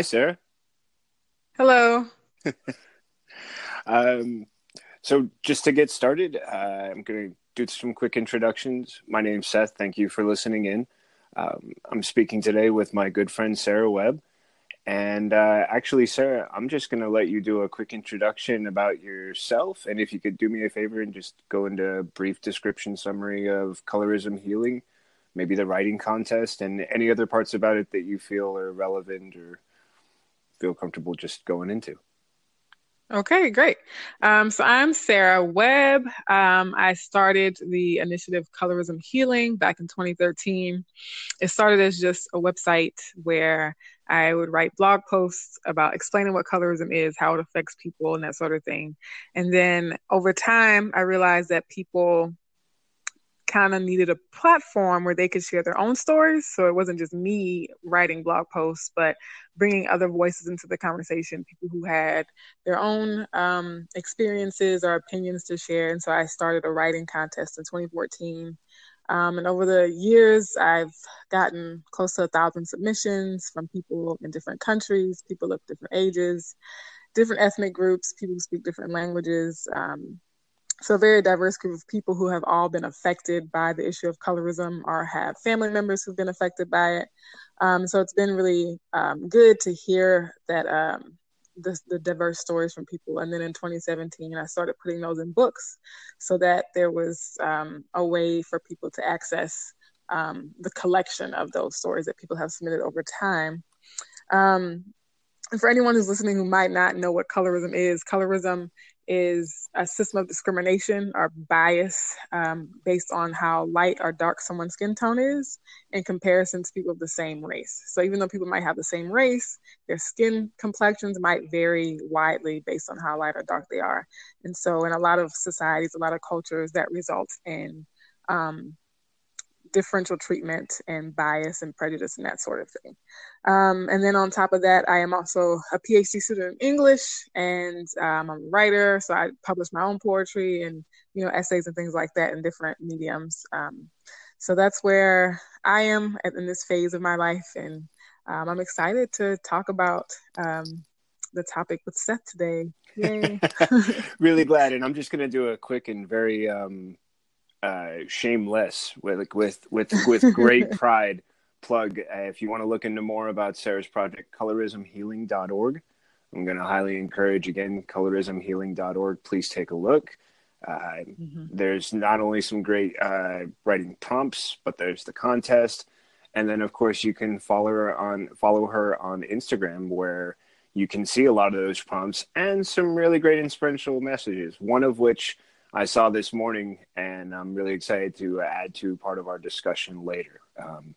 Hi, Sarah. Hello. um, so, just to get started, uh, I'm going to do some quick introductions. My name's Seth. Thank you for listening in. Um, I'm speaking today with my good friend Sarah Webb. And uh, actually, Sarah, I'm just going to let you do a quick introduction about yourself. And if you could do me a favor and just go into a brief description summary of colorism healing, maybe the writing contest, and any other parts about it that you feel are relevant or feel comfortable just going into. Okay, great. Um, so I'm Sarah Webb. Um, I started the initiative Colorism Healing back in 2013. It started as just a website where I would write blog posts about explaining what colorism is, how it affects people, and that sort of thing. And then over time, I realized that people kind of needed a platform where they could share their own stories. So it wasn't just me writing blog posts, but bringing other voices into the conversation, people who had their own um, experiences or opinions to share. And so I started a writing contest in 2014. Um, and over the years, I've gotten close to a thousand submissions from people in different countries, people of different ages, different ethnic groups, people who speak different languages. Um, so a very diverse group of people who have all been affected by the issue of colorism or have family members who've been affected by it. Um, so it's been really um, good to hear that um, the, the, diverse stories from people. And then in 2017, I started putting those in books so that there was um, a way for people to access um, the collection of those stories that people have submitted over time. Um, and for anyone who's listening who might not know what colorism is, colorism is a system of discrimination or bias um, based on how light or dark someone's skin tone is in comparison to people of the same race. So even though people might have the same race, their skin complexions might vary widely based on how light or dark they are. And so in a lot of societies, a lot of cultures, that results in um, differential treatment and bias and prejudice and that sort of thing. Um, and then on top of that, I am also a PhD student in English and um, I'm a writer. So I publish my own poetry and, you know, essays and things like that in different mediums. Um, so that's where I am in this phase of my life. And um, I'm excited to talk about um, the topic with Seth today. Yay. really glad. And I'm just going to do a quick and very um, uh, shameless with with with with great pride plug. Uh, if you want to look into more about sarah's project colorismhealing.org i'm going to highly encourage again colorismhealing.org please take a look. Uh, mm-hmm. there's not only some great uh, writing prompts but there's the contest. And then of course you can follow her on follow her on instagram where you can see a lot of those prompts and some really great inspirational messages one of which I saw this morning, and I'm really excited to add to part of our discussion later. Um,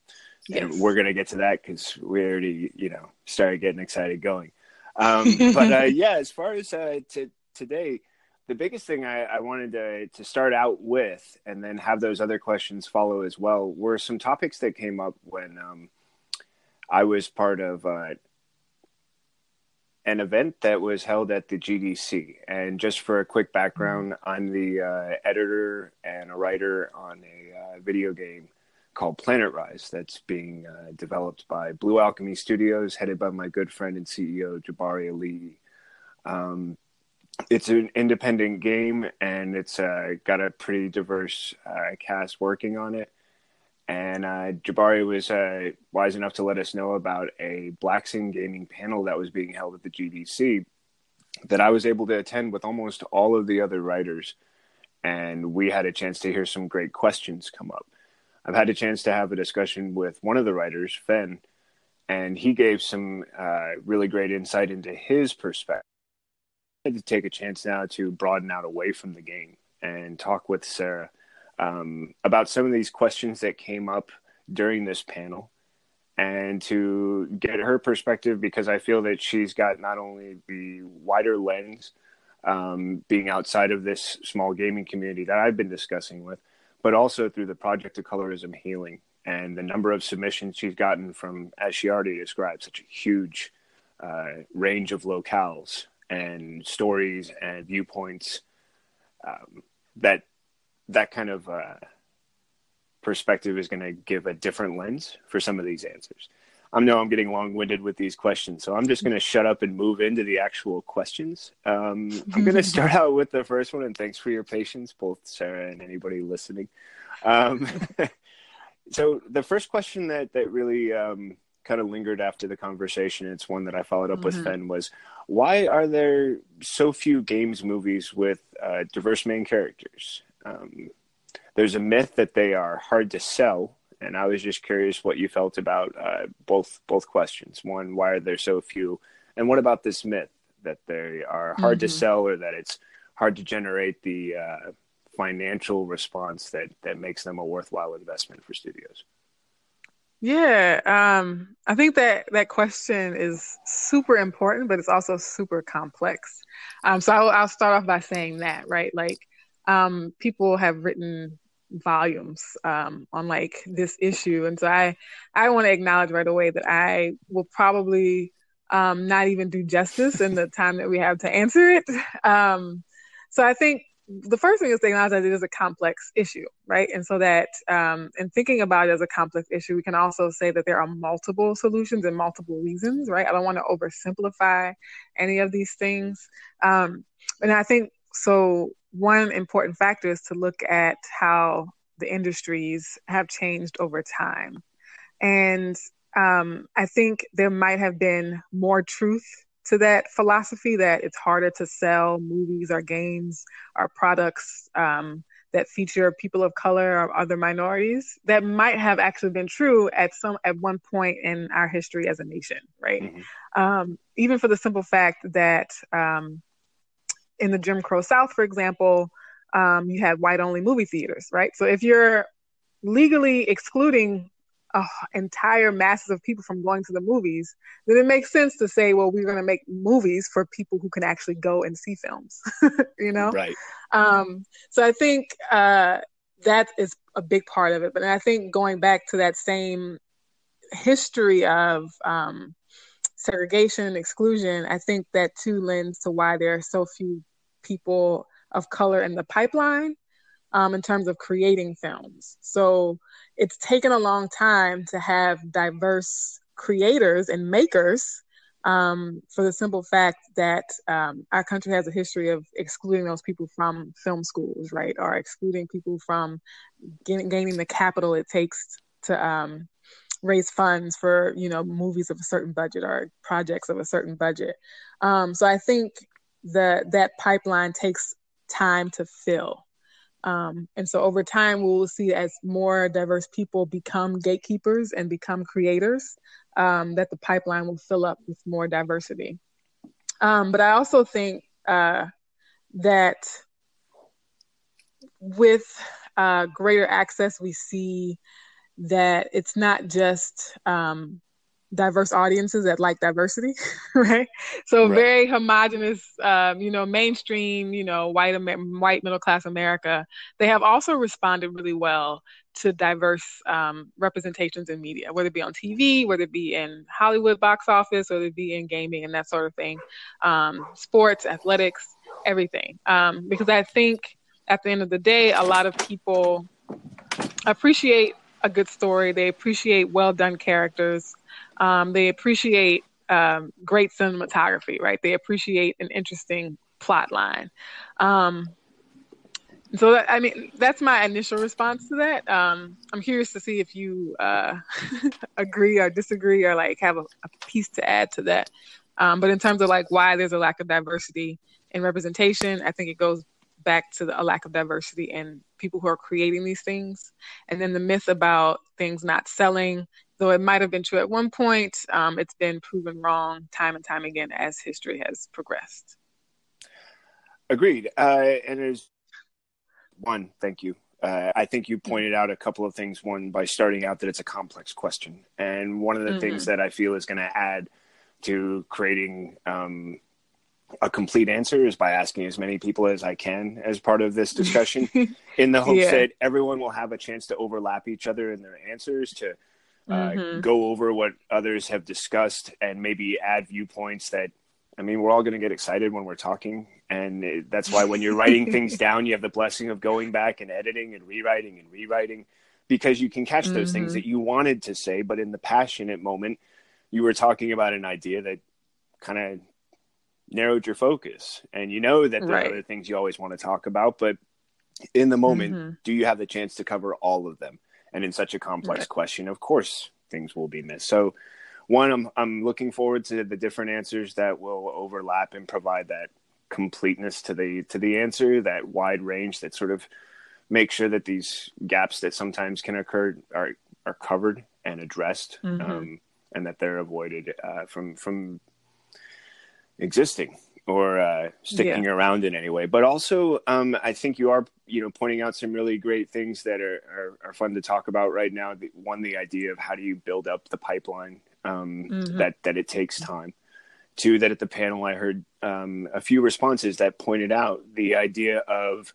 yes. And we're going to get to that because we already, you know, started getting excited going. Um, but uh, yeah, as far as uh, to, today, the biggest thing I, I, wanted to, to start out with, and then have those other questions follow as well, were some topics that came up when um, I was part of uh, an event that was held at the GDC. And just for a quick background, mm-hmm. I'm the uh, editor and a writer on a uh, video game called Planet Rise that's being uh, developed by Blue Alchemy Studios, headed by my good friend and CEO Jabari Ali. Um, it's an independent game and it's uh, got a pretty diverse uh, cast working on it and uh, Jabari was uh, wise enough to let us know about a Blacks in Gaming panel that was being held at the GDC that I was able to attend with almost all of the other writers, and we had a chance to hear some great questions come up. I've had a chance to have a discussion with one of the writers, Fenn, and he gave some uh, really great insight into his perspective. I had to take a chance now to broaden out away from the game and talk with Sarah um, about some of these questions that came up during this panel. And to get her perspective because I feel that she's got not only the wider lens um, being outside of this small gaming community that I've been discussing with, but also through the project of colorism healing and the number of submissions she's gotten from, as she already described, such a huge uh, range of locales and stories and viewpoints um, that that kind of uh, perspective is going to give a different lens for some of these answers. I know I'm getting long winded with these questions, so I'm just going to shut up and move into the actual questions. Um, I'm going to start out with the first one, and thanks for your patience, both Sarah and anybody listening. Um, so the first question that that really um, kind of lingered after the conversation, it's one that I followed up mm-hmm. with Fen was why are there so few games movies with uh, diverse main characters? Um, there's a myth that they are hard to sell, and I was just curious what you felt about uh, both both questions. One, why are there so few, and what about this myth that they are hard mm-hmm. to sell or that it's hard to generate the uh, financial response that that makes them a worthwhile investment for studios? Yeah, um, I think that that question is super important, but it's also super complex. Um, so I'll, I'll, start off by saying that, right? Like, um, people have written volumes um, on like this issue, and so I I want to acknowledge right away that I will probably um, not even do justice in the time that we have to answer it. Um, so I think the first thing is to acknowledge that it is a complex issue, right? And so that um, in thinking about it as a complex issue, we can also say that there are multiple solutions and multiple reasons, right? I don't want to oversimplify any of these things. Um, and I think so. One important factor is to look at how the industries have changed over time. And um, I think there might have been more truth to that philosophy that it's harder to sell movies or games or products um, that feature people of color or other minorities that might have actually been true at some at one point in our history as a nation right mm-hmm. um, even for the simple fact that um, in the jim crow south for example um, you had white only movie theaters right so if you're legally excluding uh, entire masses of people from going to the movies, then it makes sense to say, well, we're going to make movies for people who can actually go and see films, you know? Right. Um, so I think uh, that is a big part of it. But I think going back to that same history of um, segregation and exclusion, I think that too lends to why there are so few people of color in the pipeline um, in terms of creating films. So it's taken a long time to have diverse creators and makers um, for the simple fact that um, our country has a history of excluding those people from film schools, right? Or excluding people from gaining, gaining the capital it takes to um, raise funds for, you know, movies of a certain budget or projects of a certain budget. Um, so I think the that pipeline takes time to fill. Um, and so over time, we will see as more diverse people become gatekeepers and become creators, um, that the pipeline will fill up with more diversity. Um, but I also think uh, that with uh, greater access, we see that it's not just um, diverse audiences that like diversity, right? So right. very homogenous, um, you know, mainstream, you know, white white middle class America. They have also responded really well to diverse um, representations in media, whether it be on TV, whether it be in Hollywood box office, whether it be in gaming and that sort of thing, um, sports, athletics, everything. Um, because I think at the end of the day, a lot of people appreciate a good story. They appreciate well done characters. Um, they appreciate um, great cinematography, right? They appreciate an interesting plot line. Um, so that, I mean, that's my initial response to that. Um, I'm curious to see if you uh, agree or disagree or like have a, a piece to add to that. Um, but in terms of like why there's a lack of diversity in representation, I think it goes back to the, a lack of diversity in people who are creating these things. And then the myth about things not selling though it might have been true at one point, um, it's been proven wrong time and time again as history has progressed. Agreed. Uh, and there's one, thank you. Uh, I think you pointed out a couple of things. One, by starting out that it's a complex question. And one of the mm-hmm. things that I feel is going to add to creating um, a complete answer is by asking as many people as I can as part of this discussion in the hopes yeah. that everyone will have a chance to overlap each other in their answers to uh, mm-hmm. go over what others have discussed and maybe add viewpoints that I mean, we're all going to get excited when we're talking. And that's why when you're writing things down, you have the blessing of going back and editing and rewriting and rewriting because you can catch those mm-hmm. things that you wanted to say, but in the passionate moment, you were talking about an idea that kind of narrowed your focus and you know that there right. are other things you always want to talk about but in the moment mm-hmm. do you have the chance to cover all of them and in such a complex right. question of course things will be missed so one I'm, I'm looking forward to the different answers that will overlap and provide that completeness to the to the answer that wide range that sort of make sure that these gaps that sometimes can occur are are covered and addressed mm-hmm. um, and that they're avoided uh, from from existing or uh, sticking yeah. around in any way. But also, um, I think you are, you know, pointing out some really great things that are, are, are fun to talk about right now. The, one, the idea of how do you build up the pipeline um, mm-hmm. that that it takes time. Two, that at the panel I heard um, a few responses that pointed out the idea of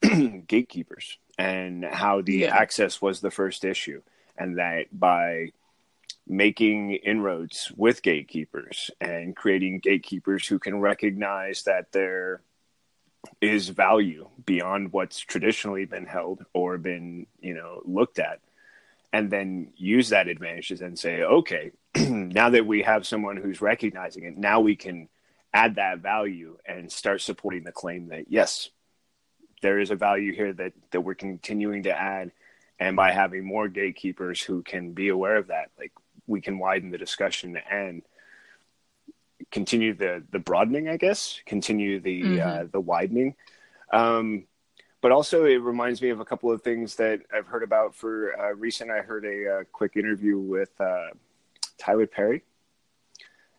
gatekeepers and how the yeah. access was the first issue, and that by making inroads with gatekeepers and creating gatekeepers who can recognize that there is value beyond what's traditionally been held or been you know looked at and then use that advantage and say okay now that we have someone who's recognizing it now we can add that value and start supporting the claim that yes there is a value here that that we're continuing to add. And by having more gatekeepers who can be aware of that like we can widen the discussion and continue the the broadening, I guess, continue the mm-hmm. uh, the widening. Um, but also, it reminds me of a couple of things that I've heard about. For uh, recent, I heard a, uh, quick interview with uh, Tyler Perry,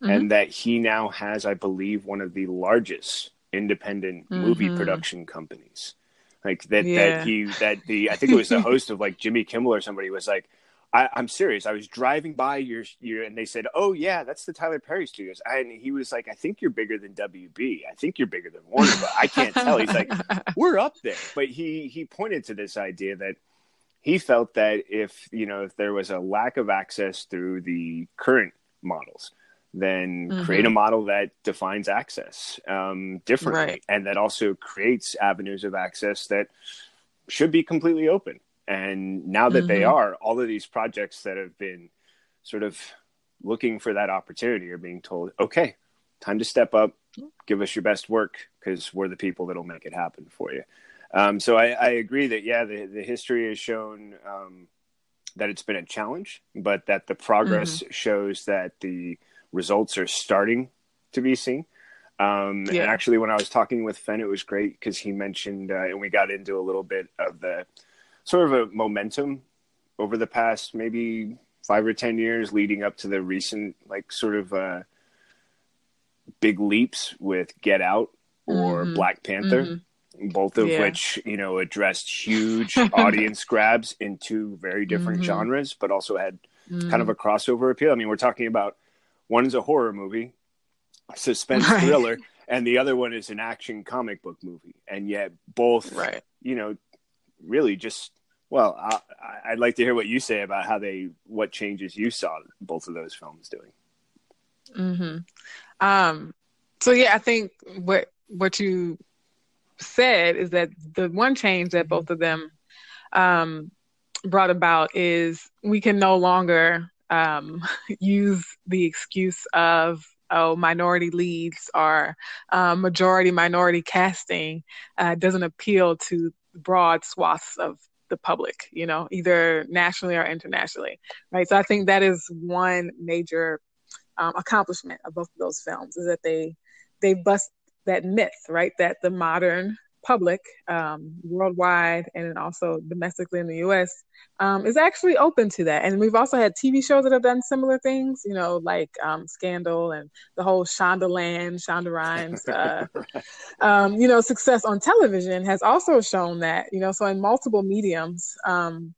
mm-hmm. and that he now has, I believe, one of the largest independent mm-hmm. movie production companies. Like that, yeah. that he, that the, I think it was the host of like Jimmy Kimmel or somebody was like, I, am serious. I was driving by your your and they said, "Oh yeah, that's the Tyler Perry Studios." And he was like, "I think you're bigger than WB. I think you're bigger than Warner, but I can't tell." He's like, "We're up there." But he he pointed to this idea that he felt that if you know if there was a lack of access through the current models, then mm-hmm. create a model that defines access um, differently, right. and that also creates avenues of access that should be completely open and now that mm-hmm. they are, all of these projects that have been sort of looking for that opportunity are being told, okay, time to step up, give us your best work because we're the people that'll make it happen for you. Um, so I, I, agree that yeah, the, the history has shown um, that it's been a challenge, but that the progress mm-hmm. shows that the results are starting to be seen. Um, yeah. And actually, when I was talking with Fenn, it was great because he mentioned, uh, and we got into a little bit of the sort of a momentum over the past maybe five or ten years leading up to the recent like sort of uh, big leaps with Get Out or mm-hmm. Black Panther. Mm-hmm. Both of yeah. which, you know, addressed huge audience grabs in two very different mm-hmm. genres, but also had kind of a crossover appeal. I mean, we're talking about one's a horror movie, suspense right. thriller, and the other one is an action comic book movie. And yet both, right. you know, really just well, I, would like to hear what you say about how they, what changes you saw both of those films doing. Hmm. Um. So yeah, I think what what you said is that the one change that both of them um, brought about is we can no longer um, use the excuse of oh minority leads or uh, majority minority casting uh, doesn't appeal to broad swaths of the public, you know, either nationally or internationally, right? So I think that is one major um, accomplishment of both of those films is that they they bust that myth, right? That the modern public um, worldwide and also domestically in the US um, is actually open to that. And we've also had TV shows that have done similar things, you know, like um, Scandal and the whole Shondaland, Shonda Rhimes, uh, um, you know, success on television has also shown that, you know, so in multiple mediums, um,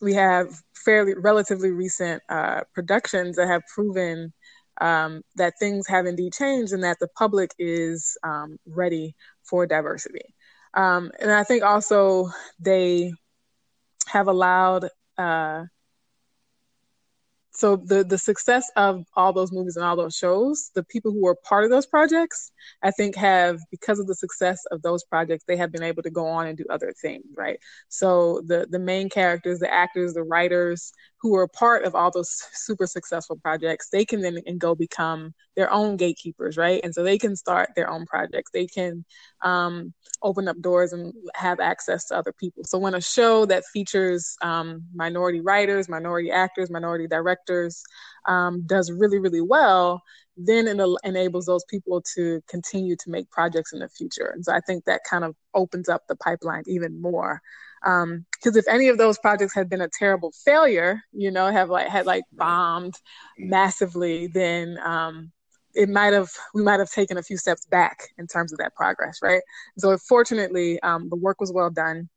we have fairly relatively recent uh, productions that have proven um, that things have indeed changed and that the public is um, ready for diversity. Um, and I think also they have allowed uh, so the the success of all those movies and all those shows the people who were part of those projects i think have because of the success of those projects they have been able to go on and do other things right so the the main characters the actors the writers who are part of all those super successful projects, they can then and go become their own gatekeepers, right? And so they can start their own projects. They can um, open up doors and have access to other people. So when a show that features um, minority writers, minority actors, minority directors um, does really, really well, then it enables those people to continue to make projects in the future. And so I think that kind of opens up the pipeline even more. Because um, if any of those projects had been a terrible failure, you know, have like had like bombed massively, then um, it might have we might have taken a few steps back in terms of that progress, right? So fortunately, um, the work was well done,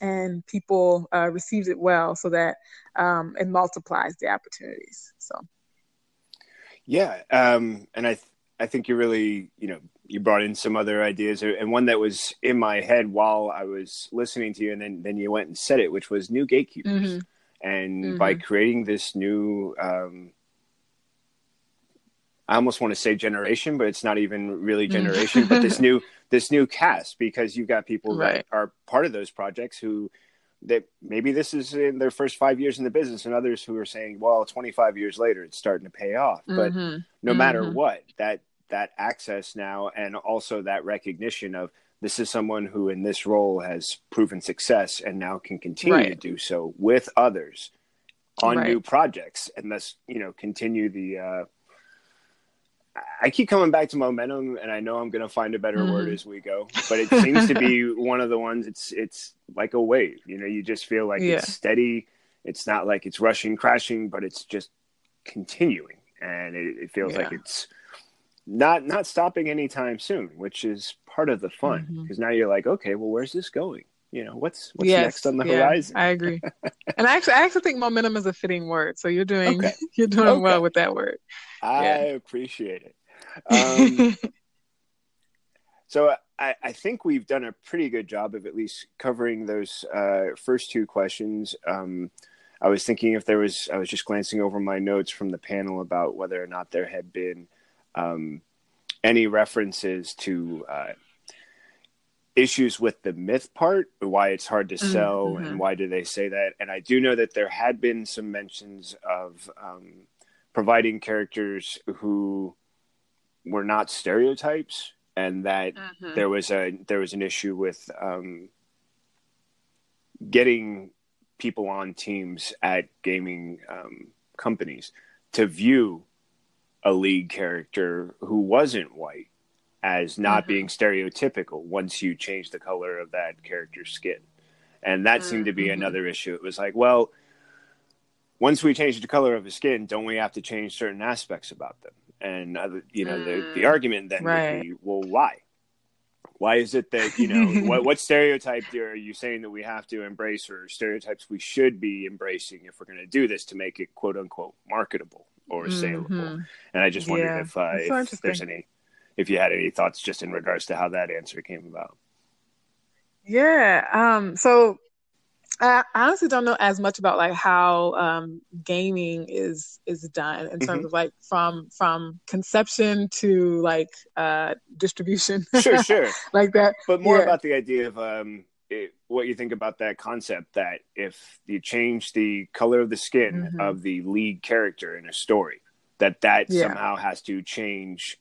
and people uh, received it well, so that um, it multiplies the opportunities. So, yeah, um, and I th- I think you really you know you brought in some other ideas, and one that was in my head while I was listening to you, and then then you went and said it, which was new gatekeepers, mm-hmm. and mm-hmm. by creating this new um, I almost want to say generation, but it's not even really mm. generation, but this new this new cast because you've got people right. that are part of those projects who that maybe this is in their first five years in the business and others who are saying, well, 25 years later, it's starting to pay off. But mm-hmm. no mm-hmm. matter what, that that access now and also that recognition of this is someone who in this role has proven success and now can continue right. to do so with others on right. new projects and thus, you know, continue the uh, I keep coming back to momentum, and I know I'm going to find a better mm-hmm. word as we go. But it seems to be one of the ones. It's it's like a wave. You know, you just feel like yeah. it's steady. It's not like it's rushing, crashing, but it's just continuing, and it, it feels yeah. like it's not not stopping anytime soon, which is part of the fun. Because mm-hmm. now you're like, okay, well, where's this going? You know, what's what's yes, next on the yeah, horizon? I agree, and I actually I actually think momentum is a fitting word. So you're doing okay. you're doing okay. well with that word. I yeah. appreciate it. Um, so I, I, think we've done a pretty good job of at least covering those uh, first two questions. Um, I was thinking if there was, I was just glancing over my notes from the panel about whether or not there had been um, any references to uh, issues with the myth part, why it's hard to mm-hmm, sell, mm-hmm. and why do they say that. And I do know that there had been some mentions of um, providing characters who were not stereotypes and that mm-hmm. there was a there was an issue with um, getting people on teams at gaming um, companies to view a league character who wasn't white as not mm-hmm. being stereotypical once you change the color of that character's skin and that mm-hmm. seemed to be mm-hmm. another issue it was like well once we change the color of his skin, don't we have to change certain aspects about them? And uh, you know, mm, the, the mm, argument then right. would be, well, why? Why is it that you know what what stereotype are you saying that we have to embrace, or stereotypes we should be embracing if we're going to do this to make it quote unquote marketable or mm-hmm. saleable? And I just wondered yeah. if, uh, if there's any, if you had any thoughts just in regards to how that answer came about. Yeah. Um, so I honestly don't know as much about like how um, gaming is is done in terms mm-hmm. of like from from conception to like uh, distribution. Sure, sure, like that. But more yeah. about the idea of um, it, what you think about that concept that if you change the color of the skin mm-hmm. of the lead character in a story, that that yeah. somehow has to change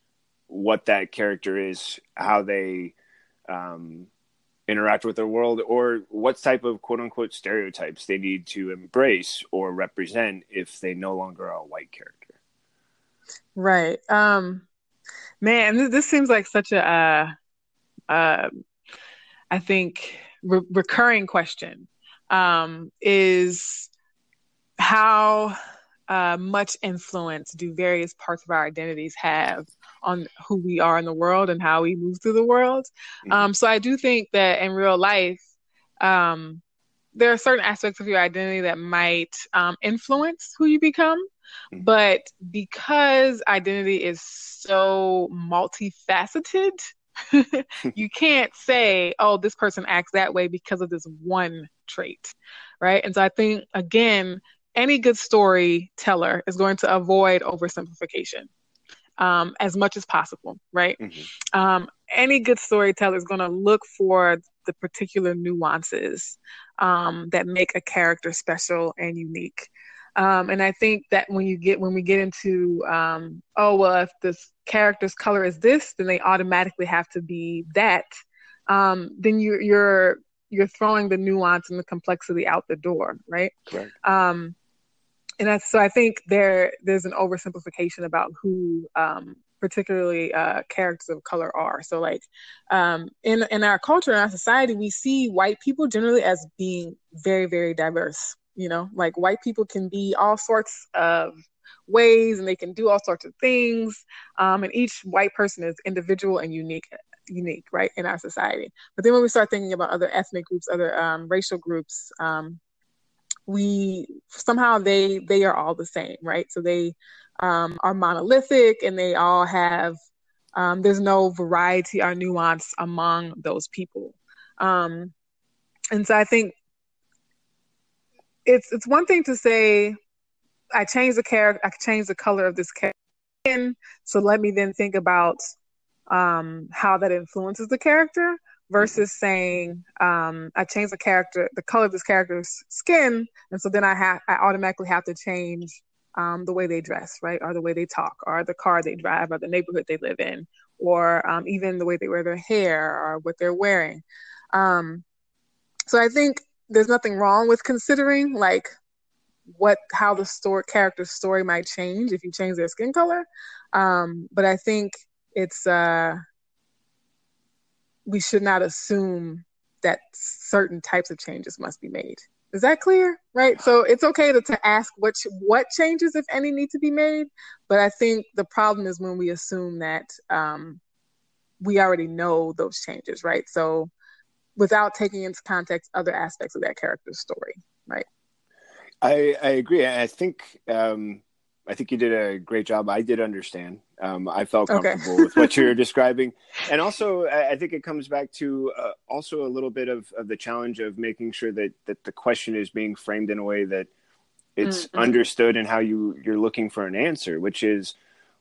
what that character is, how they um, interact with their world or what type of quote unquote stereotypes they need to embrace or represent if they no longer are a white character. Right. Um man, this, this seems like such a uh, uh I think re- recurring question um is how uh, much influence do various parts of our identities have on who we are in the world and how we move through the world. Mm-hmm. Um, so I do think that in real life, um, there are certain aspects of your identity that might um, influence who you become. Mm-hmm. But because identity is so multifaceted, you can't say, oh, this person acts that way because of this one trait, right? And so I think, again, any good storyteller is going to avoid oversimplification um, as much as possible, right? Mm-hmm. Um, any good storyteller is going to look for the particular nuances um, that make a character special and unique. Um, and I think that when you get when we get into um, oh well, if this character's color is this, then they automatically have to be that. Um, then you, you're you're throwing the nuance and the complexity out the door, right? Correct. Um, and so I think there there's an oversimplification about who um, particularly uh, characters of color are. So like um, in in our culture in our society, we see white people generally as being very very diverse. You know, like white people can be all sorts of ways and they can do all sorts of things. Um, and each white person is individual and unique unique, right, in our society. But then when we start thinking about other ethnic groups, other um, racial groups, um, we somehow they they are all the same, right? So they um, are monolithic and they all have um, there's no variety or nuance among those people. Um, and so I think it's it's one thing to say I changed the character, I changed the color of this character. So let me then think about um, how that influences the character versus saying um, I changed the character, the color of this character's skin, and so then I have I automatically have to change um, the way they dress, right, or the way they talk, or the car they drive, or the neighborhood they live in, or um, even the way they wear their hair or what they're wearing. Um, so I think there's nothing wrong with considering like what how the story character's story might change if you change their skin color. Um, but I think it's uh, we should not assume that certain types of changes must be made. Is that clear? Right. So it's okay to, to ask what what changes, if any, need to be made. But I think the problem is when we assume that um, we already know those changes, right? So without taking into context other aspects of that character's story, right? I, I agree. I think um, I think you did a great job. I did understand. Um, I felt comfortable okay. with what you're describing, and also I think it comes back to uh, also a little bit of, of the challenge of making sure that that the question is being framed in a way that it's mm-hmm. understood and how you you're looking for an answer, which is,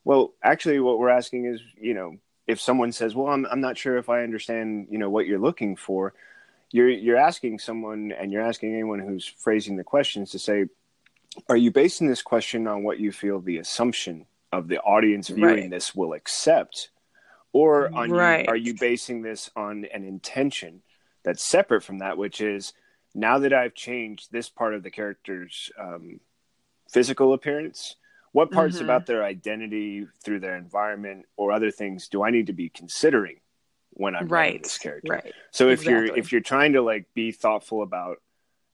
well, actually, what we're asking is, you know, if someone says, well, I'm I'm not sure if I understand, you know, what you're looking for, you're you're asking someone and you're asking anyone who's phrasing the questions to say, are you basing this question on what you feel the assumption of the audience viewing right. this will accept or on right. you, are you basing this on an intention that's separate from that which is now that i've changed this part of the character's um, physical appearance what parts mm-hmm. about their identity through their environment or other things do i need to be considering when i'm right. writing this character right so if exactly. you're if you're trying to like be thoughtful about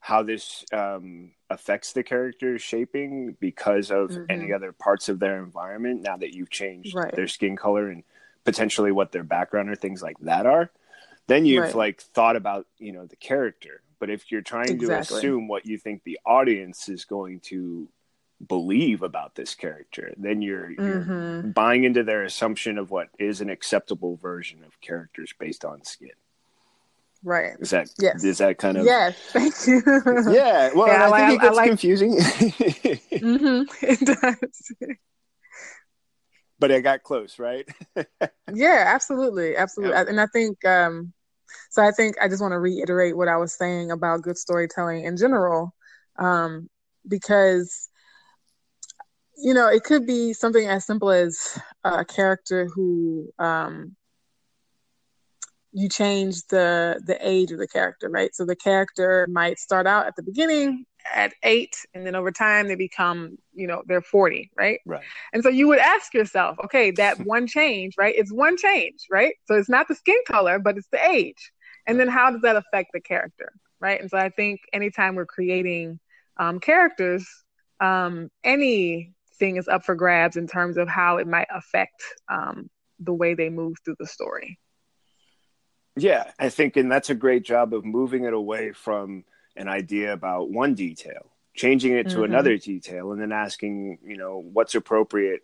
how this um, affects the character's shaping because of mm-hmm. any other parts of their environment now that you've changed right. their skin color and potentially what their background or things like that are then you've right. like thought about you know the character but if you're trying exactly. to assume what you think the audience is going to believe about this character then you're, mm-hmm. you're buying into their assumption of what is an acceptable version of characters based on skin Right. Is that yes. is that kind of Yes, thank you. yeah. Well, yeah, I, I, think it gets like... confusing. mm-hmm. It does. But it got close, right? yeah, absolutely. Absolutely. And I think um so I think I just want to reiterate what I was saying about good storytelling in general. Um, because you know, it could be something as simple as a character who um you change the the age of the character, right? So the character might start out at the beginning at eight, and then over time they become, you know, they're forty, right? Right. And so you would ask yourself, okay, that one change, right? It's one change, right? So it's not the skin color, but it's the age. And then how does that affect the character, right? And so I think anytime we're creating um, characters, um, anything is up for grabs in terms of how it might affect um, the way they move through the story. Yeah, I think, and that's a great job of moving it away from an idea about one detail, changing it to mm-hmm. another detail, and then asking, you know, what's appropriate,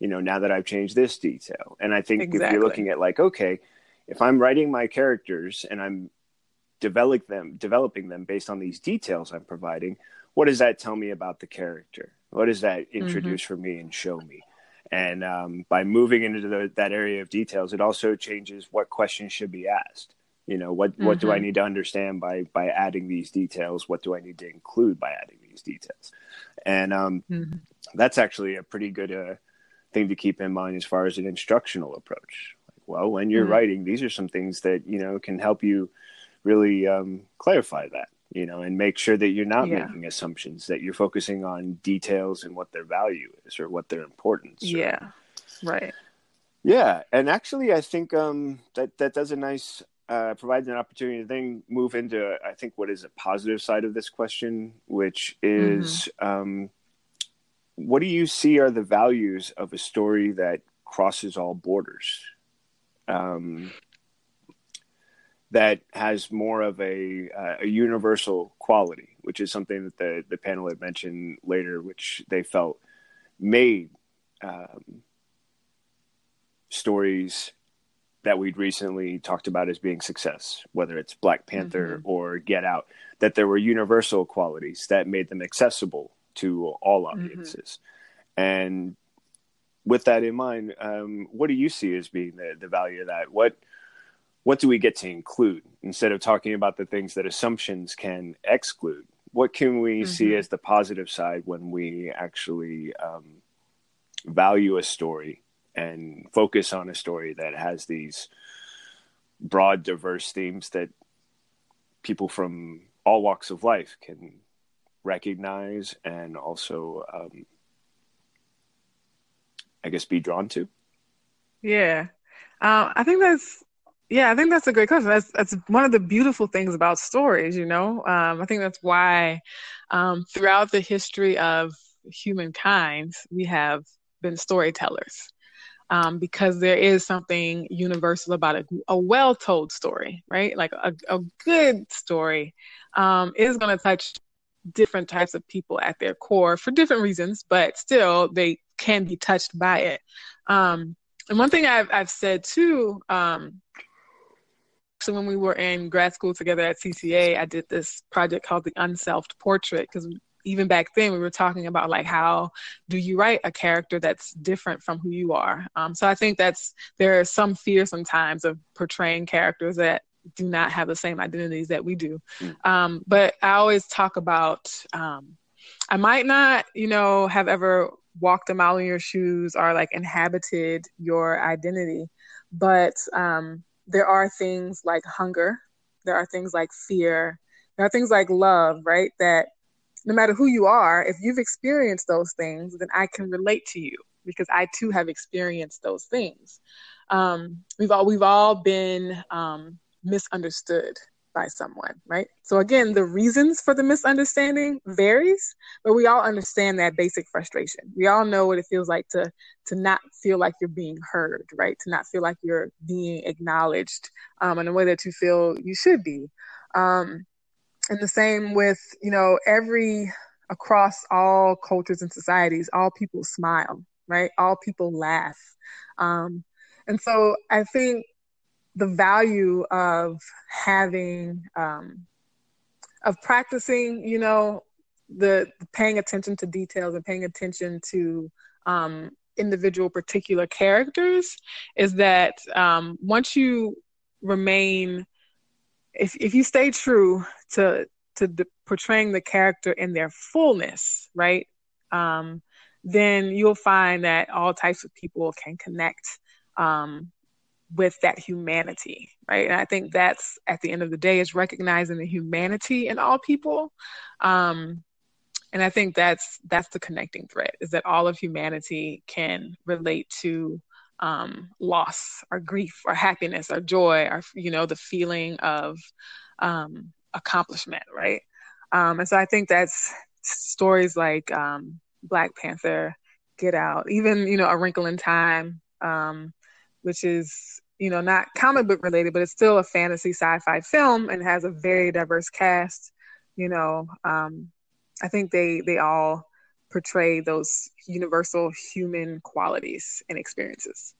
you know, now that I've changed this detail. And I think exactly. if you're looking at like, okay, if I'm writing my characters and I'm developing them, developing them based on these details I'm providing, what does that tell me about the character? What does that mm-hmm. introduce mm-hmm. for me and show me? And um, by moving into the, that area of details, it also changes what questions should be asked. You know, what mm-hmm. what do I mm-hmm. need to understand by by adding these details? What do I need to include by adding these details? and um, mm-hmm. that's actually a pretty good uh, thing to keep in mind as far as an instructional approach. Like, well, when you're mm-hmm. writing, these are some things that you know can help you really um, clarify that you know, and make sure that you're not yeah. making assumptions, that you're focusing on details and what their value is or what their importance. Or, yeah, right. Yeah, and actually, I think um, that that does a nice uh, provides an opportunity to then move into I think what is a positive side of this question, which is mm-hmm. um, what do you see are the values of a story that crosses all borders? Um, that has more of a, uh, a universal quality, which is something that the, the panel had mentioned later, which they felt made um, stories that we'd recently talked about as being success, whether it's Black Panther mm-hmm. or Get Out, that there were universal qualities that made them accessible to all mm-hmm. audiences. Mm-hmm. And with that in mind, um, what do you see as being the, the value of that? What what do we get to include instead of talking about the things that assumptions can exclude? What can we mm-hmm. see as the positive side when we actually um, value a story and focus on a story that has these broad, diverse themes that people from all walks of life can recognize and also, um, I guess, be drawn to? Yeah. Um, I think that's yeah, I think that's a great question. That's that's one of the beautiful things about stories. You know, um, I think that's why um, throughout the history of humankind, we have been storytellers. Um, because there is something universal about a, a well-told story, right? Like a, a good story um, is going to touch different types of people at their core for different reasons, but still they can be touched by it. Um, and one thing I've, I've said too, um, so when we were in grad school together at CCA, I did this project called the Unselfed Portrait because even back then we were talking about like how do you write a character that's different from who you are. Um, so I think that's there is some fear sometimes of portraying characters that do not have the same identities that we do. Mm. Um, but I always talk about um, I might not, you know, have ever walked a mile in your shoes or like inhabited your identity, but um, there are things like hunger, there are things like fear, there are things like love, right? That no matter who you are, if you've experienced those things, then I can relate to you because I too have experienced those things. Um, we've all we've all been um, misunderstood by someone, right? So again, the reasons for the misunderstanding varies, but we all understand that basic frustration. We all know what it feels like to to not feel like you're being heard, right? To not feel like you're being acknowledged um, in a way that you feel you should be. Um, and the same with you know every across all cultures and societies, all people smile, right? All people laugh. Um, and so I think the value of having um, of practicing you know the, the, paying attention to details and paying attention to um, individual particular characters is that um, once you remain if, if you stay true to to the, portraying the character in their fullness right um, then you'll find that all types of people can connect um, with that humanity, right? And I think that's at the end of the day is recognizing the humanity in all people. Um, and I think that's that's the connecting thread is that all of humanity can relate to um, loss or grief or happiness or joy or you know the feeling of um, accomplishment, right? Um, and so I think that's stories like um, Black Panther, Get Out, even you know A Wrinkle in Time, um, which is you know, not comic book related, but it's still a fantasy sci-fi film and has a very diverse cast. You know, um, I think they they all portray those universal human qualities and experiences.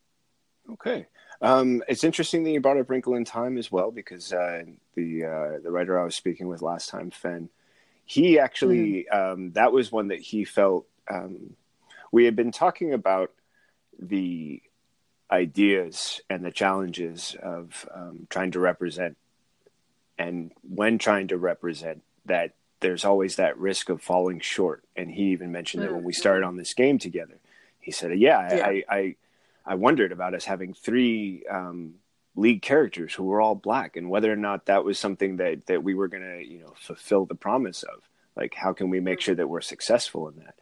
Okay, um, it's interesting that you brought up Wrinkle in Time as well because uh, the uh, the writer I was speaking with last time, Fen, he actually mm-hmm. um, that was one that he felt um, we had been talking about the ideas and the challenges of um, trying to represent and when trying to represent that there's always that risk of falling short. And he even mentioned mm-hmm. that when we started on this game together, he said, "Yeah, yeah. I, I, I wondered about us having three um, lead characters who were all black, and whether or not that was something that that we were going to, you know, fulfill the promise of. Like, how can we make mm-hmm. sure that we're successful in that?"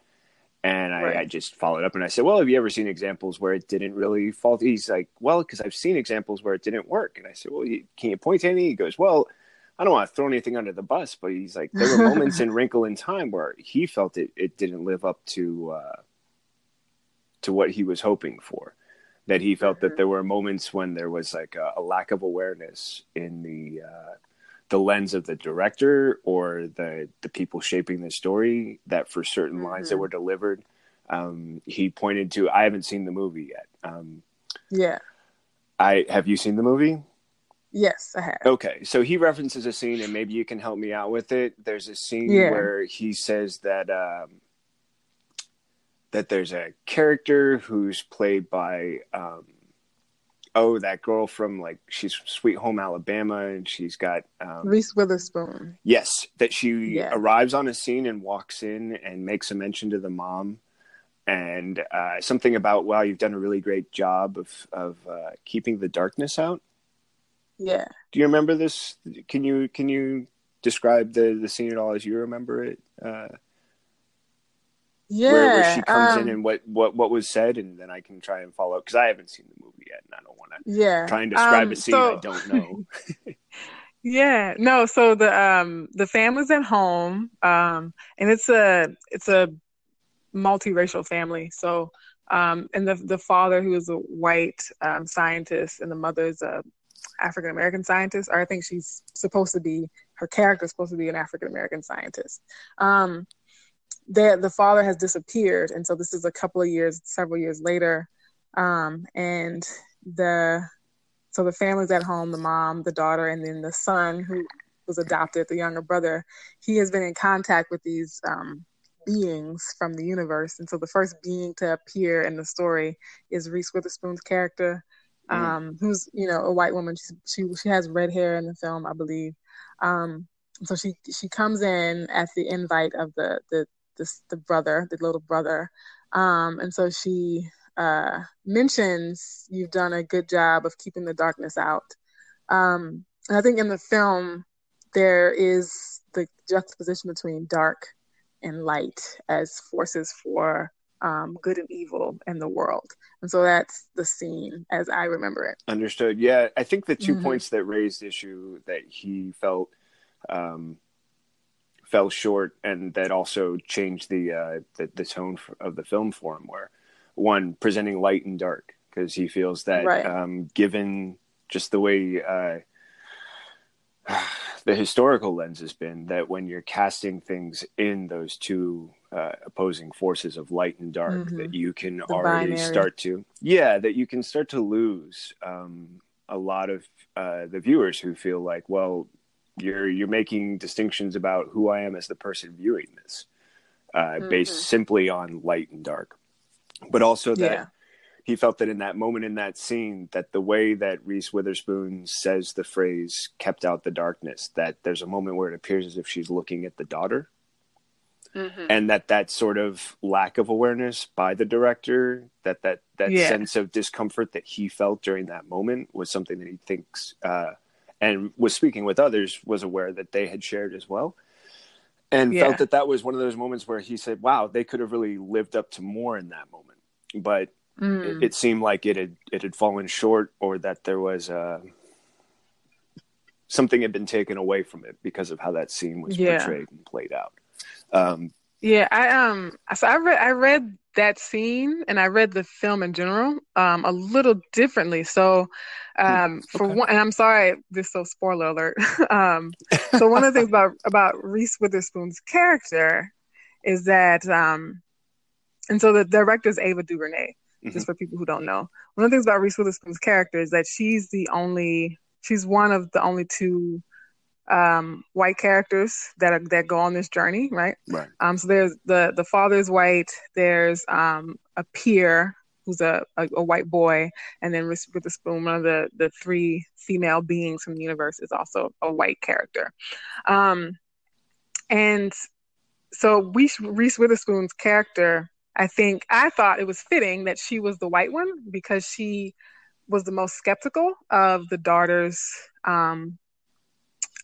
And I, right. I, just followed up and I said, Well, have you ever seen examples where it didn't really fall? He's like, Well, because I've seen examples where it didn't work. And I said, Well, can you point to any? He goes, Well, I don't want to throw anything under the bus, but he's like, There were moments in Wrinkle in Time where he felt it, it didn't live up to, uh, to what he was hoping for. That he felt mm-hmm. that there were moments when there was like a, a lack of awareness in the, uh, the lens of the director or the the people shaping the story that for certain mm-hmm. lines that mm-hmm. were delivered um, he pointed to i haven't seen the movie yet um, yeah i have you seen the movie yes i have okay so he references a scene and maybe you can help me out with it there's a scene yeah. where he says that um, that there's a character who's played by um, oh, that girl from like she's from Sweet Home Alabama, and she's got um, Reese Witherspoon. Yes, that she yeah. arrives on a scene and walks in and makes a mention to the mom, and uh, something about wow, you've done a really great job of of uh, keeping the darkness out. Yeah. Do you remember this? Can you can you describe the the scene at all as you remember it? Uh, yeah, where, where she comes um, in and what, what what was said, and then I can try and follow because I haven't seen the movie yet, and I don't want to yeah try and describe um, a scene so, I don't know. yeah, no. So the um the family's at home, um, and it's a it's a multiracial family. So um, and the the father who is a white um, scientist, and the mother is a African American scientist, or I think she's supposed to be her character is supposed to be an African American scientist. Um, the the father has disappeared, and so this is a couple of years, several years later, um, and the so the family's at home, the mom, the daughter, and then the son who was adopted, the younger brother. He has been in contact with these um, beings from the universe, and so the first being to appear in the story is Reese Witherspoon's character, mm. um, who's you know a white woman. She's, she she has red hair in the film, I believe. Um, so she she comes in at the invite of the the this the brother, the little brother, um, and so she uh, mentions you've done a good job of keeping the darkness out. Um, and I think in the film there is the juxtaposition between dark and light as forces for um, good and evil in the world. And so that's the scene as I remember it. Understood. Yeah, I think the 2 mm-hmm. points that raised issue that he felt um, fell short, and that also changed the uh, the, the tone of the film for him. Where one presenting light and dark because he feels that right. um, given just the way uh, the historical lens has been that when you're casting things in those two uh, opposing forces of light and dark mm-hmm. that you can the already binary. start to yeah that you can start to lose um, a lot of uh, the viewers who feel like well you're you're making distinctions about who I am as the person viewing this, uh, mm-hmm. based simply on light and dark, but also that yeah. he felt that in that moment in that scene, that the way that Reese Witherspoon says the phrase "kept out the darkness," that there's a moment where it appears as if she's looking at the daughter. Mm-hmm. And that that sort of lack of awareness by the director, that that that yeah. sense of discomfort that he felt during that moment, was something that he thinks uh, and was speaking with others was aware that they had shared as well and yeah. felt that that was one of those moments where he said wow they could have really lived up to more in that moment but mm. it, it, seemed like it had it had fallen short or that there was uh, something had been taken away from it because of how that scene was yeah. portrayed and played out um, yeah i um so i read i read that scene and I read the film in general um, a little differently. So, hmm, um, for one, and I'm sorry, this so spoiler alert. um, so one of the things about about Reese Witherspoon's character is that, um, and so the director is Ava DuVernay. Mm-hmm. Just for people who don't know, one of the things about Reese Witherspoon's character is that she's the only, she's one of the only two um, white characters that are, that go on this journey, right? Right. Um, so there's the the father is white. There's um, a peer who's a, a, a white boy, and then Reese Witherspoon, one of the the three female beings from the universe, is also a white character. Um, and so Reese Witherspoon's character, I think I thought it was fitting that she was the white one because she was the most skeptical of the daughter's um,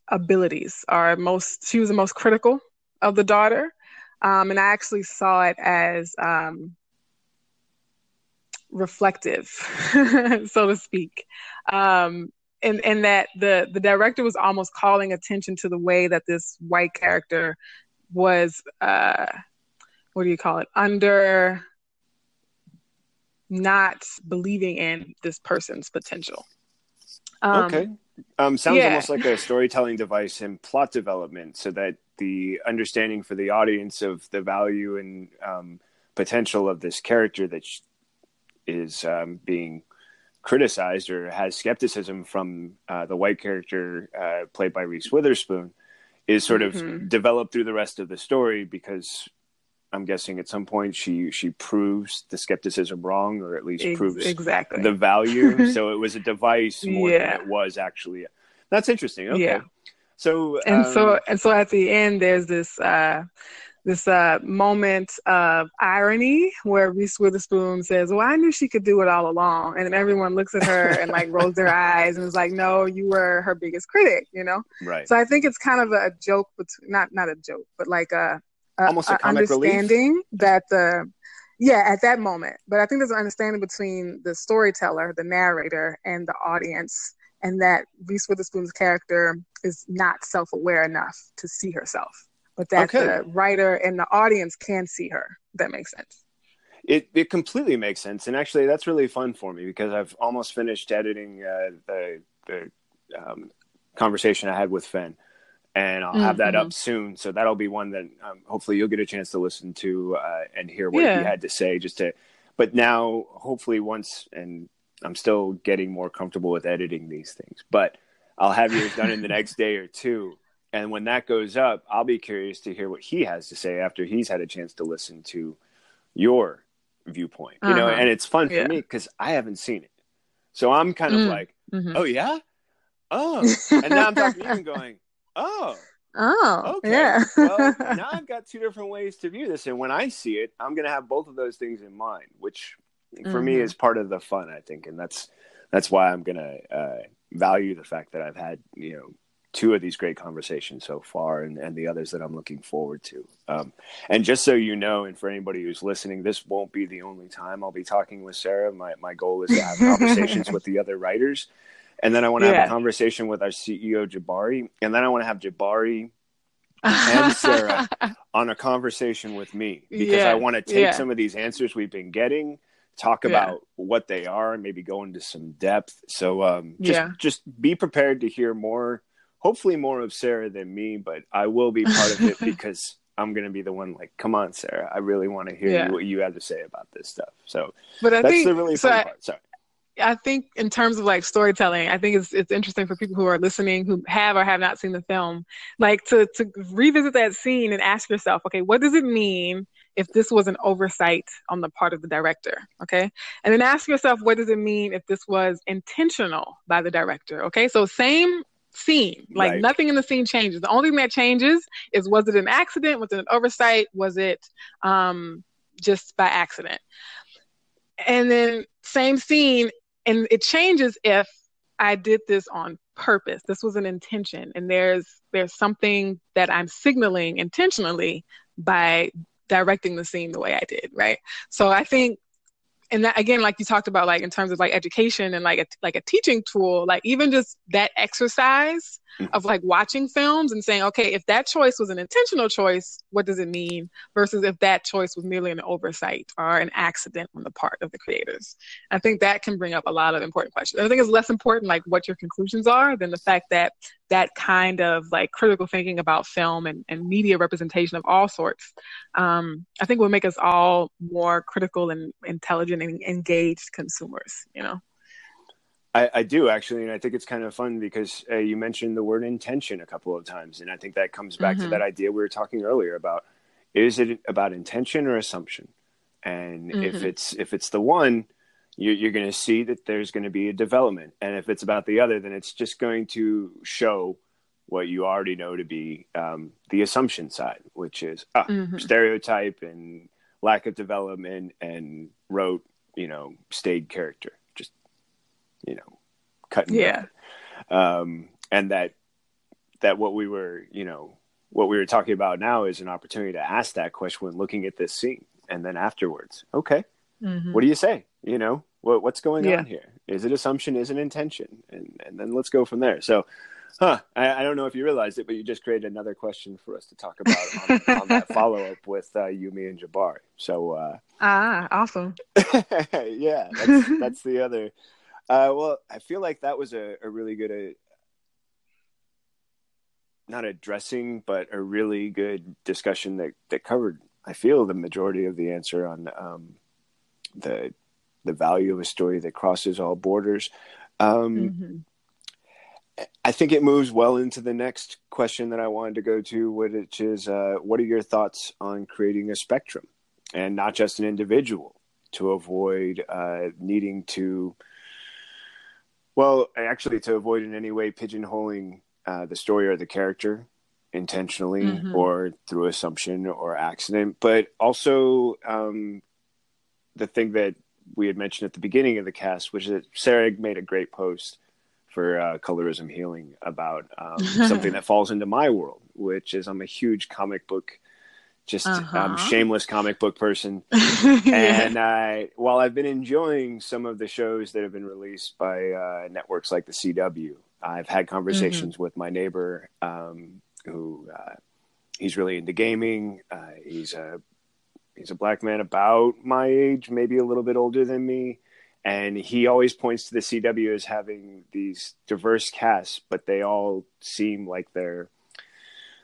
abilities, are most she was the most critical of the daughter, um, and I actually saw it as um, reflective, so to speak. Um, and, and that the, the director was almost calling attention to the way that this white character was uh, what do you call it? Under not believing in this person's potential. Um, okay um, sounds yeah. almost like a storytelling device in plot development so that the understanding for the audience of the value and um, potential of this character that is um, being criticized or has skepticism from uh, the white character uh, played by Reese Witherspoon is sort of mm-hmm. developed through the rest of the story because I'm guessing at some point she she proves the skepticism wrong or at least Ex- proves exactly the value. so it was a device more yeah. than it was actually. That's interesting. Okay. Yeah. So and um, so and so at the end there's this uh this uh, moment of irony where Reese Witherspoon says, "Well, I knew she could do it all along," and then everyone looks at her and like rolls their eyes and is like, "No, you were her biggest critic," you know. Right. So I think it's kind of a joke, between not not a joke, but like a almost a, a understanding relief. that the yeah at that moment. But I think there's an understanding between the storyteller, the narrator, and the audience. And that Reese Witherspoon's character is not self aware enough to see herself but that okay. the writer and the audience can see her. that makes sense. It it completely makes sense, and actually, that's really fun for me because I've almost finished editing uh, the the um, conversation I had with Fenn, and I'll have mm-hmm. that up mm-hmm. soon. So that'll be one that um, hopefully you'll get a chance to listen to uh, and hear what yeah. he had to say. Just to, but now hopefully once, and I'm still getting more comfortable with editing these things, but I'll have yours done in the next day or two and when that goes up, I'll be curious to hear what he has to say after he's had a chance to listen to your viewpoint. You uh-huh. know, and it's fun for yeah. me because I haven't seen it. So I'm kind of mm. like, mm-hmm. oh yeah, oh, and now I'm talking to you and going, oh, oh, okay. Yeah. well, now I've got two different ways to view this, and when I see it, I'm going to have both of those things in mind, which for mm-hmm. me is part of the fun, I think, and that's that's why I'm going to uh, value the fact that I've had you know two of these great conversations so far and, and the others that I'm looking forward to. Um, and just so you know, and for anybody who's listening, this won't be the only time I'll be talking with Sarah. My, my goal is to have conversations with the other writers. And then I want to yeah. have a conversation with our CEO, Jabari. And then I want to have Jabari and Sarah on a conversation with me because yeah. I want to take yeah. some of these answers we've been getting talk about what they are and maybe go into some depth. So um, just just be prepared to hear more hopefully more of Sarah than me, but I will be part of it because I'm going to be the one like, come on, Sarah, I really want to hear yeah. you, what you have to say about this stuff. So, but I that's think, the really fun so part. Sorry. I think in terms of like storytelling, I think it's it's interesting for people who are listening who have or have not seen the film, like to to revisit that scene and ask yourself, okay, what does it mean if this was an oversight on the part of the director? Okay, and then ask yourself, what does it mean if this was intentional by the director? Okay, so same scene. Like right. nothing in the scene changes. The only thing that changes is was it an accident? Was it an oversight? Was it um, just by accident? And then same scene, and it changes if I did this on purpose. This was an intention, and there's there's something that I'm signaling intentionally by directing the scene the way I did, right? So I think and that again like you talked about like in terms of like education and like a like a teaching tool like even just that exercise. Of like watching films and saying okay if that choice was an intentional choice what does it mean versus if that choice was merely an oversight or an accident on the part of the creators? I think that can bring up a lot of important questions. I think it's less important like what your conclusions are than the fact that that kind of like critical thinking about film and, and media representation of all sorts, um, I think will make us all more critical and intelligent and engaged consumers, you know? I, I do actually, and I think it's kind of fun because uh, you mentioned the word intention a couple of times, and I think that comes back mm-hmm. to that idea we were talking earlier about: is it about intention or assumption? And mm-hmm. if it's if it's the one, you're, you're going to see that there's going to be a development. And if it's about the other, then it's just going to show what you already know to be um, the assumption side, which is ah, Mm-hmm. stereotype and lack of development and rote, you know, staid character, you know, cutting. Yeah. Um, and that that what we were, you know, what we were talking about now is an opportunity to ask that question when looking at this scene, and then afterwards, okay, Mhm. what do you say? You know, what what's going Yeah. on here? Is it assumption? Is it intention? And and then let's go from there. So, huh? I, I don't know if you realized it, but you just created another question for us to talk about on, on that follow up with uh, Yumi and Jabari. So, uh, Ah, awesome. yeah, that's that's the other. Uh, well, I feel like that was a, a really good, uh, not addressing, but a really good discussion that that covered. I feel the majority of the answer on um, the the value of a story that crosses all borders. Um, Mhm. I think it moves well into the next question that I wanted to go to, which is uh, what are your thoughts on creating a spectrum and not just an individual to avoid uh, needing to, well, actually, to avoid in any way pigeonholing uh, the story or the character intentionally Mhm. or through assumption or accident, but also um, the thing that we had mentioned at the beginning of the cast, which is that Sarah made a great post for uh, colorism healing about um, something that falls into my world, which is I'm a huge comic book, just um, Uh-huh. shameless comic book person. yeah. And I, while I've been enjoying some of the shows that have been released by uh, networks like the CW, I've had conversations with my neighbor um, who uh, he's really into gaming. Uh, he's a he's a black man about my age, maybe a little bit older than me. And he always points to the CW as having these diverse casts, but they all seem like they're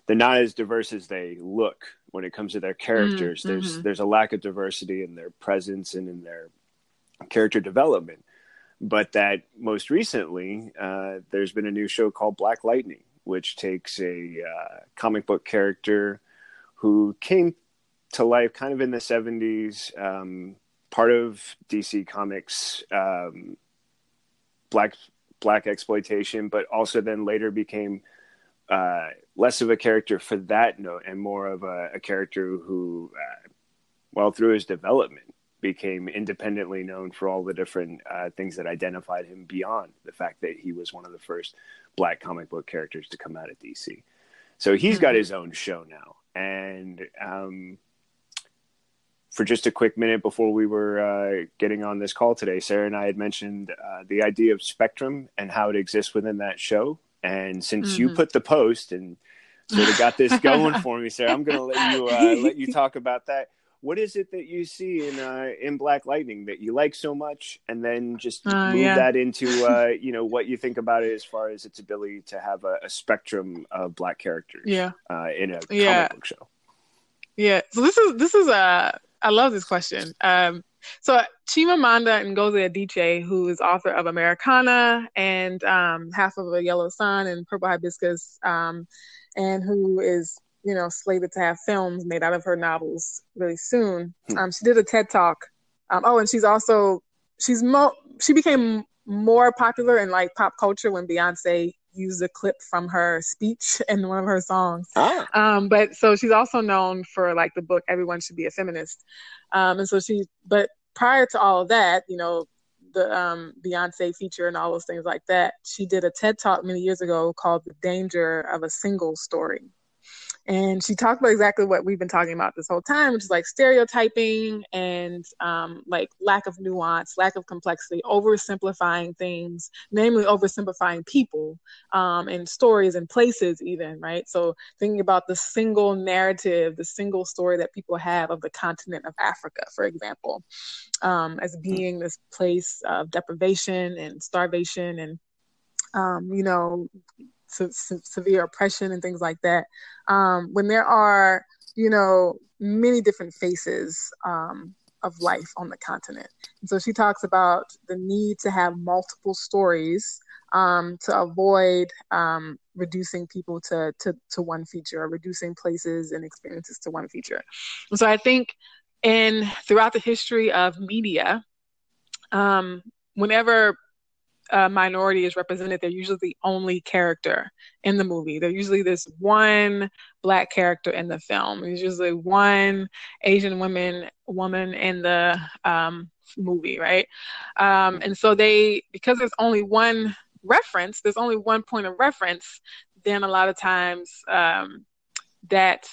they're not as diverse as they look when it comes to their characters. Mm, There's there's a lack of diversity in their presence and in their character development. But that most recently, uh, there's been a new show called Black Lightning, which takes a uh, comic book character who came to life kind of in the 70s, um, part of DC Comics um, black blaxploitation, but also then later became uh, less of a character for that note and more of a, a character who, uh, well, through his development, became independently known for all the different uh, things that identified him beyond the fact that he was one of the first black comic book characters to come out of DC. So he's got Mhm. his own show now. And um, for just a quick minute before we were uh, getting on this call today, Sarah and I had mentioned uh, the idea of spectrum and how it exists within that show. And since you Mhm. put the post and sort of got this going for me, Sarah, I'm going to let you uh, let you talk about that. What is it that you see in uh, in Black Lightning that you like so much, and then just Uh, move yeah. that into uh, you know what you think about it as far as its ability to have a, a spectrum of black characters Yeah. uh, in a Yeah. comic book show. Yeah. So this is this is a I love this question. Um, so Chimamanda Ngozi Adichie, who is author of Americanah and um, Half of a Yellow Sun and Purple Hibiscus, um, and who is you know slated to have films made out of her novels really soon. Hmm. Um, she did a TED talk. Um, oh, and she's also she's mo she became more popular in like pop culture when Beyonce used a clip from her speech in one of her songs. Ah, Um, but so she's also known for like the book Everyone Should Be a Feminist. Um, and so she, but prior to all of that, you know, the um, Beyonce feature and all those things like that, she did a TED talk many years ago called The Danger of a Single Story. And she talked about exactly what we've been talking about this whole time, which is like stereotyping and um, like lack of nuance, lack of complexity, oversimplifying things, namely oversimplifying people um, and stories and places, even, right? So thinking about the single narrative, the single story that people have of the continent of Africa, for example, um, as being this place of deprivation and starvation and, um, you know, se- se- severe oppression and things like that. Um, when there are, you know, many different faces um, of life on the continent. And so she talks about the need to have multiple stories um, to avoid um, reducing people to, to, to one feature or reducing places and experiences to one feature. And so I think in throughout the history of media, um, whenever a minority is represented, they're usually the only character in the movie. They're usually this one black character in the film. There's usually one Asian woman woman in the um, movie, right? Um, and so they, because there's only one reference, there's only one point of reference, then a lot of times um, that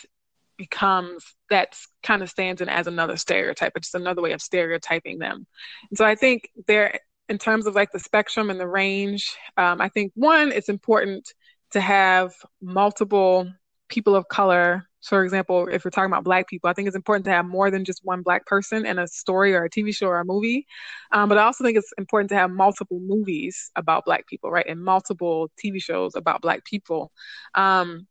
becomes that kind of stands in as another stereotype. It's just another way of stereotyping them. And so I think there, in terms of like the spectrum and the range, um, I think one, it's important to have multiple people of color. For example, if we're talking about Black people, I think it's important to have more than just one Black person in a story or a TV show or a movie. Um, but I also think it's important to have multiple movies about Black people, right? And multiple TV shows about Black people. Um,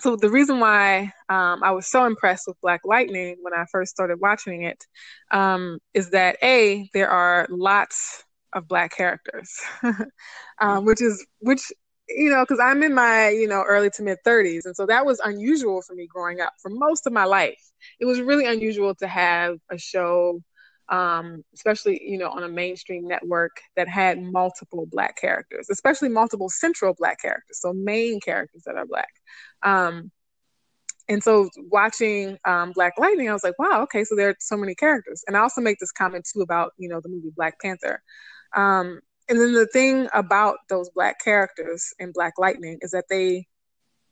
so the reason why um, I was so impressed with Black Lightning when I first started watching it um, is that a there are lots of Black characters, um, which is which you know because I'm in my you know early to mid 30s, and so that was unusual for me growing up. For most of my life, it was really unusual to have a show um, especially you know on a mainstream network that had multiple black characters, especially multiple central black characters, so main characters that are black. Um, and so watching um, Black Lightning, I was like, wow, okay, so there are so many characters. And I also make this comment too about you know the movie Black Panther. Um, and then the thing about those black characters in Black Lightning is that they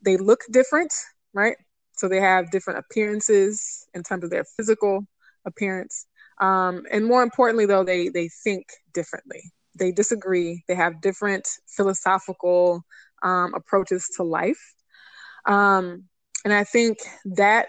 they look different, right? So they have different appearances in terms of their physical appearance. Um, and more importantly, though, they they think differently. They disagree. They have different philosophical um, approaches to life. Um, and I think that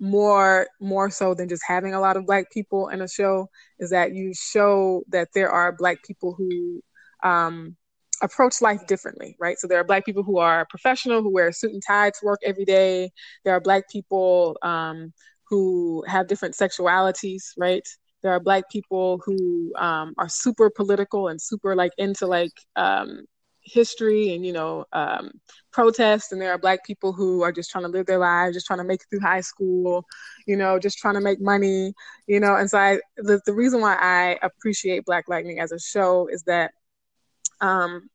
more more so than just having a lot of black people in a show is that you show that there are black people who um, approach life differently, right? So there are black people who are professional, who wear a suit and tie to work every day. There are black people um, who have different sexualities, right? There are black people who um, are super political and super like into like um, history and you know um, protest, and there are black people who are just trying to live their lives, just trying to make it through high school, you know, just trying to make money, you know. And so I, the the reason why I appreciate Black Lightning as a show is that um,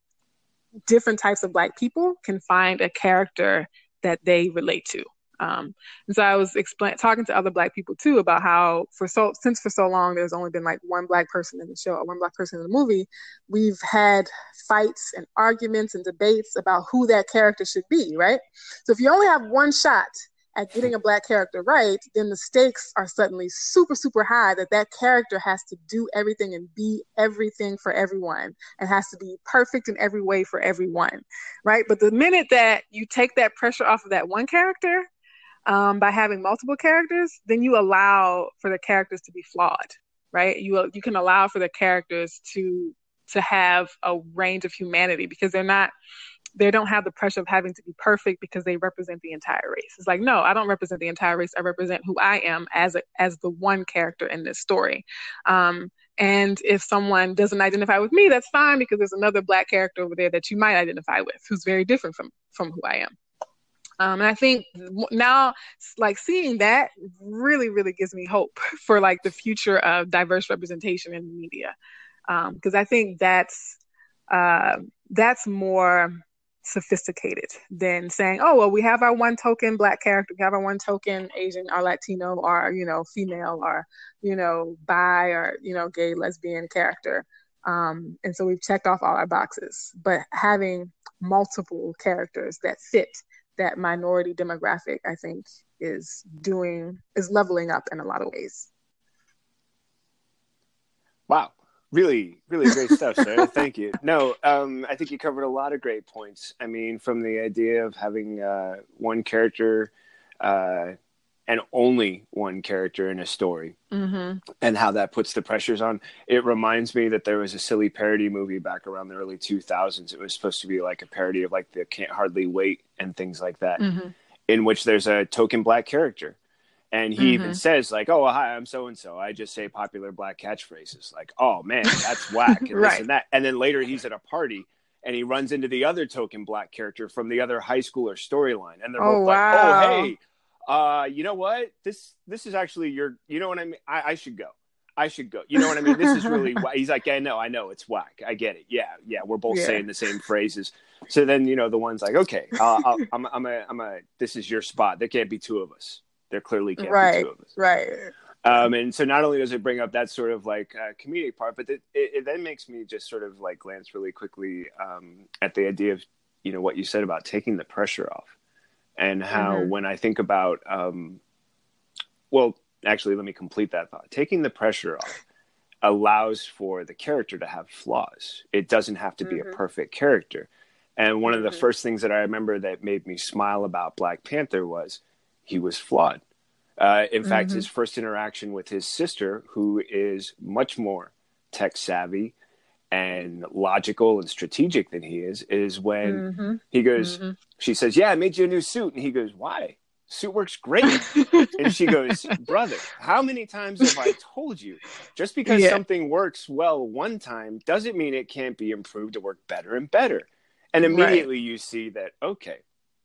different types of black people can find a character that they relate to um, and so I was explain- talking to other black people too about how for so since for so long there's only been like one black person in the show or one black person in the movie, we've had fights and arguments and debates about who that character should be, right? So if you only have one shot at getting a black character right, then the stakes are suddenly super, super high that that character has to do everything and be everything for everyone and has to be perfect in every way for everyone, right? But the minute that you take that pressure off of that one character, um, by having multiple characters, then you allow for the characters to be flawed, right? You you can allow for the characters to to have a range of humanity because they're not they don't have the pressure of having to be perfect because they represent the entire race. It's like, no, I don't represent the entire race. I represent who I am as a, as the one character in this story. Um, and if someone doesn't identify with me, that's fine because there's another black character over there that you might identify with who's very different from from who I am. Um, and I think now, like seeing that really, really gives me hope for like the future of diverse representation in the media, because um, I think that's uh, that's more sophisticated than saying, oh well, we have our one token black character, we have our one token Asian or Latino or you know female or you know bi or you know gay lesbian character. Um, and so we've checked off all our boxes, but having multiple characters that fit that minority demographic, I think, is doing is leveling up in a lot of ways. Wow. Really, really great stuff, sir. Thank you. No, um, I think you covered a lot of great points. I mean, from the idea of having uh, one character uh, and only one character in a story mm-hmm. and how that puts the pressures on. It reminds me that there was a silly parody movie back around the early 2000s. It was supposed to be like a parody of like the Can't Hardly Wait and things like that, mm-hmm. in which there's a token black character. And he mm-hmm. even says like, "Oh, hi, I'm so and so. I just say popular black catchphrases like, oh man, that's whack, and right. this and that." And then later he's at a party and he runs into the other token black character from the other high schooler storyline, and they're oh, both wow. like, "Oh, hey, uh, you know what? This this is actually your. You know what I mean? I, I should go. I should go. You know what I mean? This is really why he's like, I know, I know, it's whack. I get it. Yeah, yeah, we're both yeah. saying the same phrases. So then, you know, the one's like, okay, I'll, I'll, I'm, I'm a, I'm a. This is your spot. There can't be two of us. There clearly can't right, be two of us. Right. Um, and so not only does it bring up that sort of like uh, comedic part, but it, it, it, then makes me just sort of like glance really quickly um, at the idea of you know what you said about taking the pressure off, and how mm-hmm. when I think about um, well, actually, let me complete that thought. Taking the pressure off allows for the character to have flaws. It doesn't have to be mm-hmm. a perfect character. And one of the mm-hmm. first things that I remember that made me smile about Black Panther was he was flawed. Uh, in fact, mm-hmm. his first interaction with his sister, who is much more tech savvy and logical and strategic than he is, is when mm-hmm. he goes, mm-hmm. she says, Yeah, I made you a new suit. And he goes, Why? Suit works great. and she goes, Brother, how many times have I told you? Just because yeah. something works well one time doesn't mean it can't be improved to work better and better. And immediately right. you see that, okay,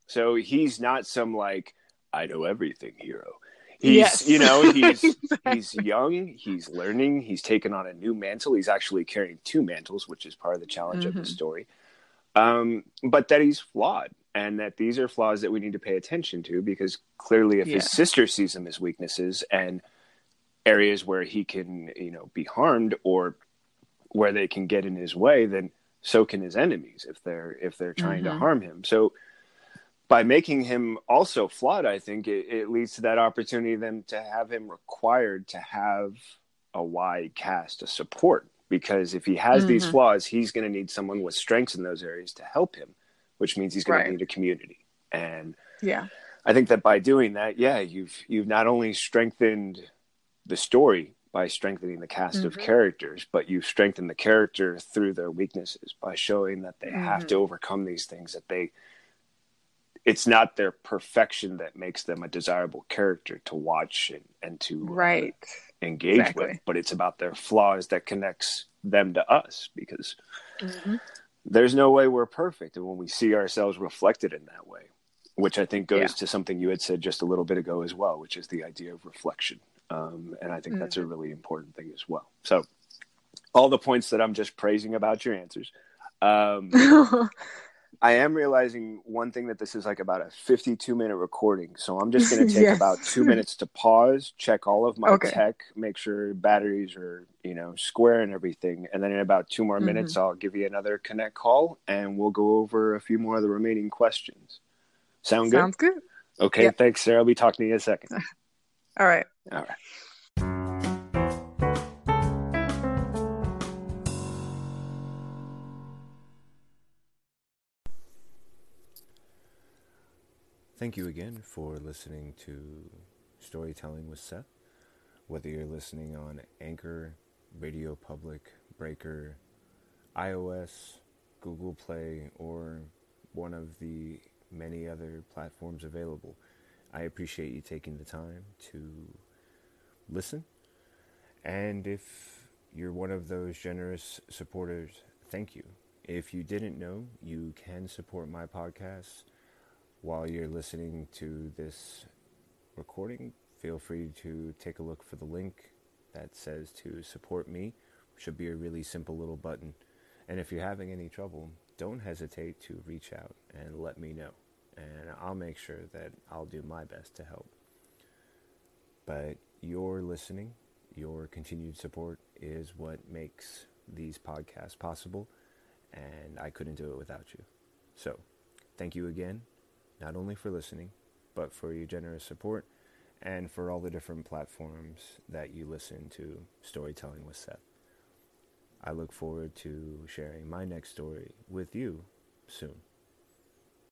so he's not some like, I know everything hero He's, yes. you know, he's he's young, he's learning, he's taken on a new mantle. He's actually carrying two mantles, which is part of the challenge mm-hmm. of the mm-hmm. story. Um, but that he's flawed, and that these are flaws that we need to pay attention to because clearly, if yeah. his sister sees them as weaknesses and areas where he can, you know, be harmed or where they can get in his way, then so can his enemies if they're if they're trying mm-hmm. to harm him. So by making him also flawed, I think it, it, leads to that opportunity then to have him required to have a wide cast of support. Because if he has mm-hmm. these flaws, he's going to need someone with strengths in those areas to help him, which means he's going right. to need a community. And yeah, I think that by doing that, yeah, you've you've not only strengthened the story by strengthening the cast mm-hmm. of characters, but you've strengthened the character through their weaknesses by showing that they mm-hmm. have to mm-hmm. overcome these things that they it's not their perfection that makes them a desirable character to watch and, and to uh, right uh, engage exactly. with but it's about their flaws that connects them to us because mm-hmm. there's no way we're perfect and when we see ourselves reflected in that way which i think goes yeah. to something you had said just a little bit ago as well which is the idea of reflection um, and i think mm-hmm. that's a really important thing as well so all the points that i'm just praising about your answers um, I am realizing one thing that this is like about a 52 minute recording. So I'm just going to take yes. about two minutes to pause, check all of my okay. tech, make sure batteries are, you know, square and everything. And then in about two more mm-hmm. minutes, I'll give you another connect call and we'll go over a few more of the remaining questions. Sound good? Sounds good. Okay. Yep. Thanks, Sarah. I'll be talking to you in a second. All right. All right. Thank you again for listening to Storytelling with Seth. Whether you're listening on Anchor, Radio Public, Breaker, iOS, Google Play, or one of the many other platforms available, I appreciate you taking the time to listen. And if you're one of those generous supporters, thank you. If you didn't know, you can support my podcast while you're listening to this recording, feel free to take a look for the link that says to support me. Should be a really simple little button. And if you're having any trouble, don't hesitate to reach out and let me know. And I'll make sure that I'll do my best to help. But your listening, your continued support is what makes these podcasts possible. And I couldn't do it without you. So, thank you again not only for listening, but for your generous support and for all the different platforms that you listen to Storytelling with Seth. I look forward to sharing my next story with you soon.